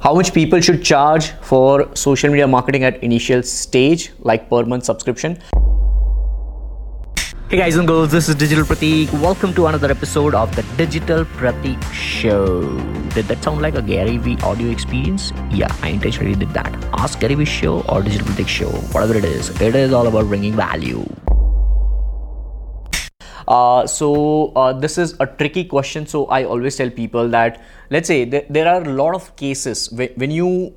how much people should charge for social media marketing at initial stage like per month subscription Hey guys and girls, this is Digital Pratik. Welcome to another episode of the Digital Pratik Show. Did that sound like a Gary Vee audio experience? Yeah, I intentionally did that. Ask Gary Vee Show or Digital Pratik Show, whatever it is. It is all about bringing value. Uh, so uh, this is a tricky question. So I always tell people that let's say th- there are a lot of cases when you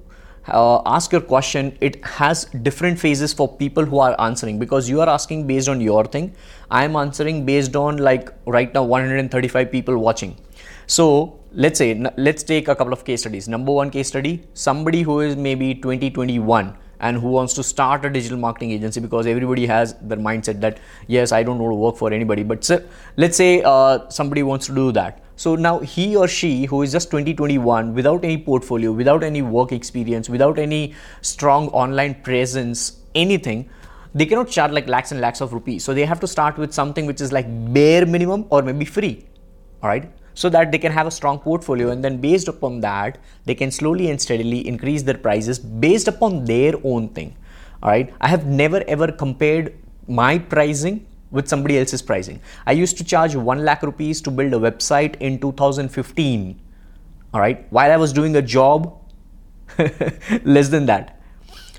uh, ask your question it has different phases for people who are answering because you are asking based on your thing. I am answering based on like right now 135 people watching. So let's say let's take a couple of case studies. Number one case study somebody who is maybe 2021 and who wants to start a digital marketing agency because everybody has their mindset that yes i don't want to work for anybody but so, let's say uh, somebody wants to do that so now he or she who is just 2021 without any portfolio, without any work experience, without any strong online presence, anything, they cannot charge like lakhs and lakhs of rupees. So they have to start with something which is like bare minimum or maybe free. All right. So that they can have a strong portfolio and then based upon that, they can slowly and steadily increase their prices based upon their own thing. All right. I have never ever compared my pricing with somebody else's pricing. I used to charge 1 lakh rupees to build a website in 2015. All right, while I was doing a job less than that.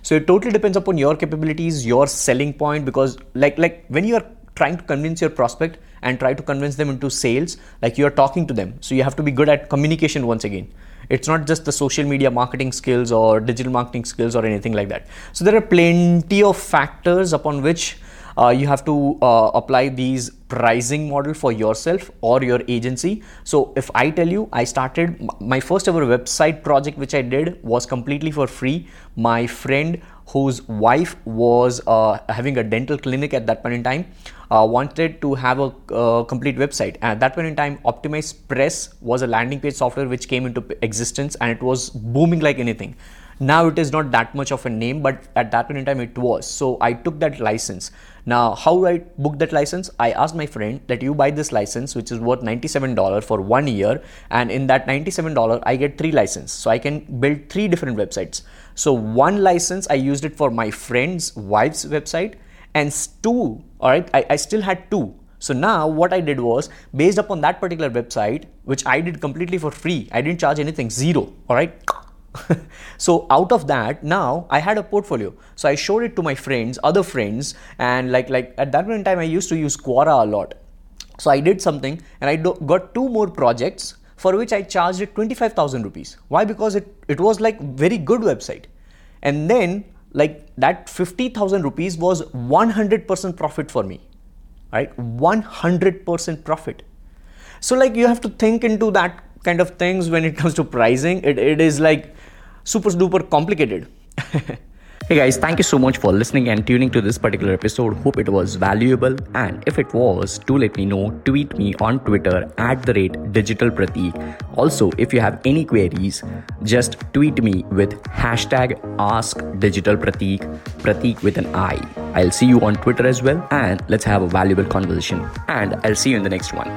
So it totally depends upon your capabilities, your selling point because like like when you are trying to convince your prospect and try to convince them into sales, like you are talking to them. So you have to be good at communication once again. It's not just the social media marketing skills or digital marketing skills or anything like that. So there are plenty of factors upon which uh, you have to uh, apply these pricing model for yourself or your agency so if i tell you i started my first ever website project which i did was completely for free my friend whose wife was uh, having a dental clinic at that point in time uh, wanted to have a uh, complete website at that point in time optimize press was a landing page software which came into existence and it was booming like anything now it is not that much of a name but at that point in time it was so i took that license now, how I book that license? I asked my friend that you buy this license, which is worth $97 for one year, and in that $97, I get three licenses. So I can build three different websites. So one license, I used it for my friend's wife's website, and two, all right, I, I still had two. So now what I did was based upon that particular website, which I did completely for free, I didn't charge anything, zero, all right? So out of that now i had a portfolio. So i showed it to my friends other friends and like like at that point in time i used to use quora a lot. So i did something and i do, got two more projects for which i charged it 25000 rupees. Why? Because it it was like very good website. And then like that 50000 rupees was 100% profit for me right? 100% profit. So like you have to think into that kind of things when it comes to pricing. It, it is like super duper complicated. Hey guys, thank you so much for listening and tuning to this particular episode. Hope it was valuable. And if it was, do let me know. Tweet me on Twitter at the rate Digital Pratik. Also, if you have any queries, just tweet me with hashtag Ask Digital Pratik, Pratik with an I. I'll see you on Twitter as well, and let's have a valuable conversation. And I'll see you in the next one.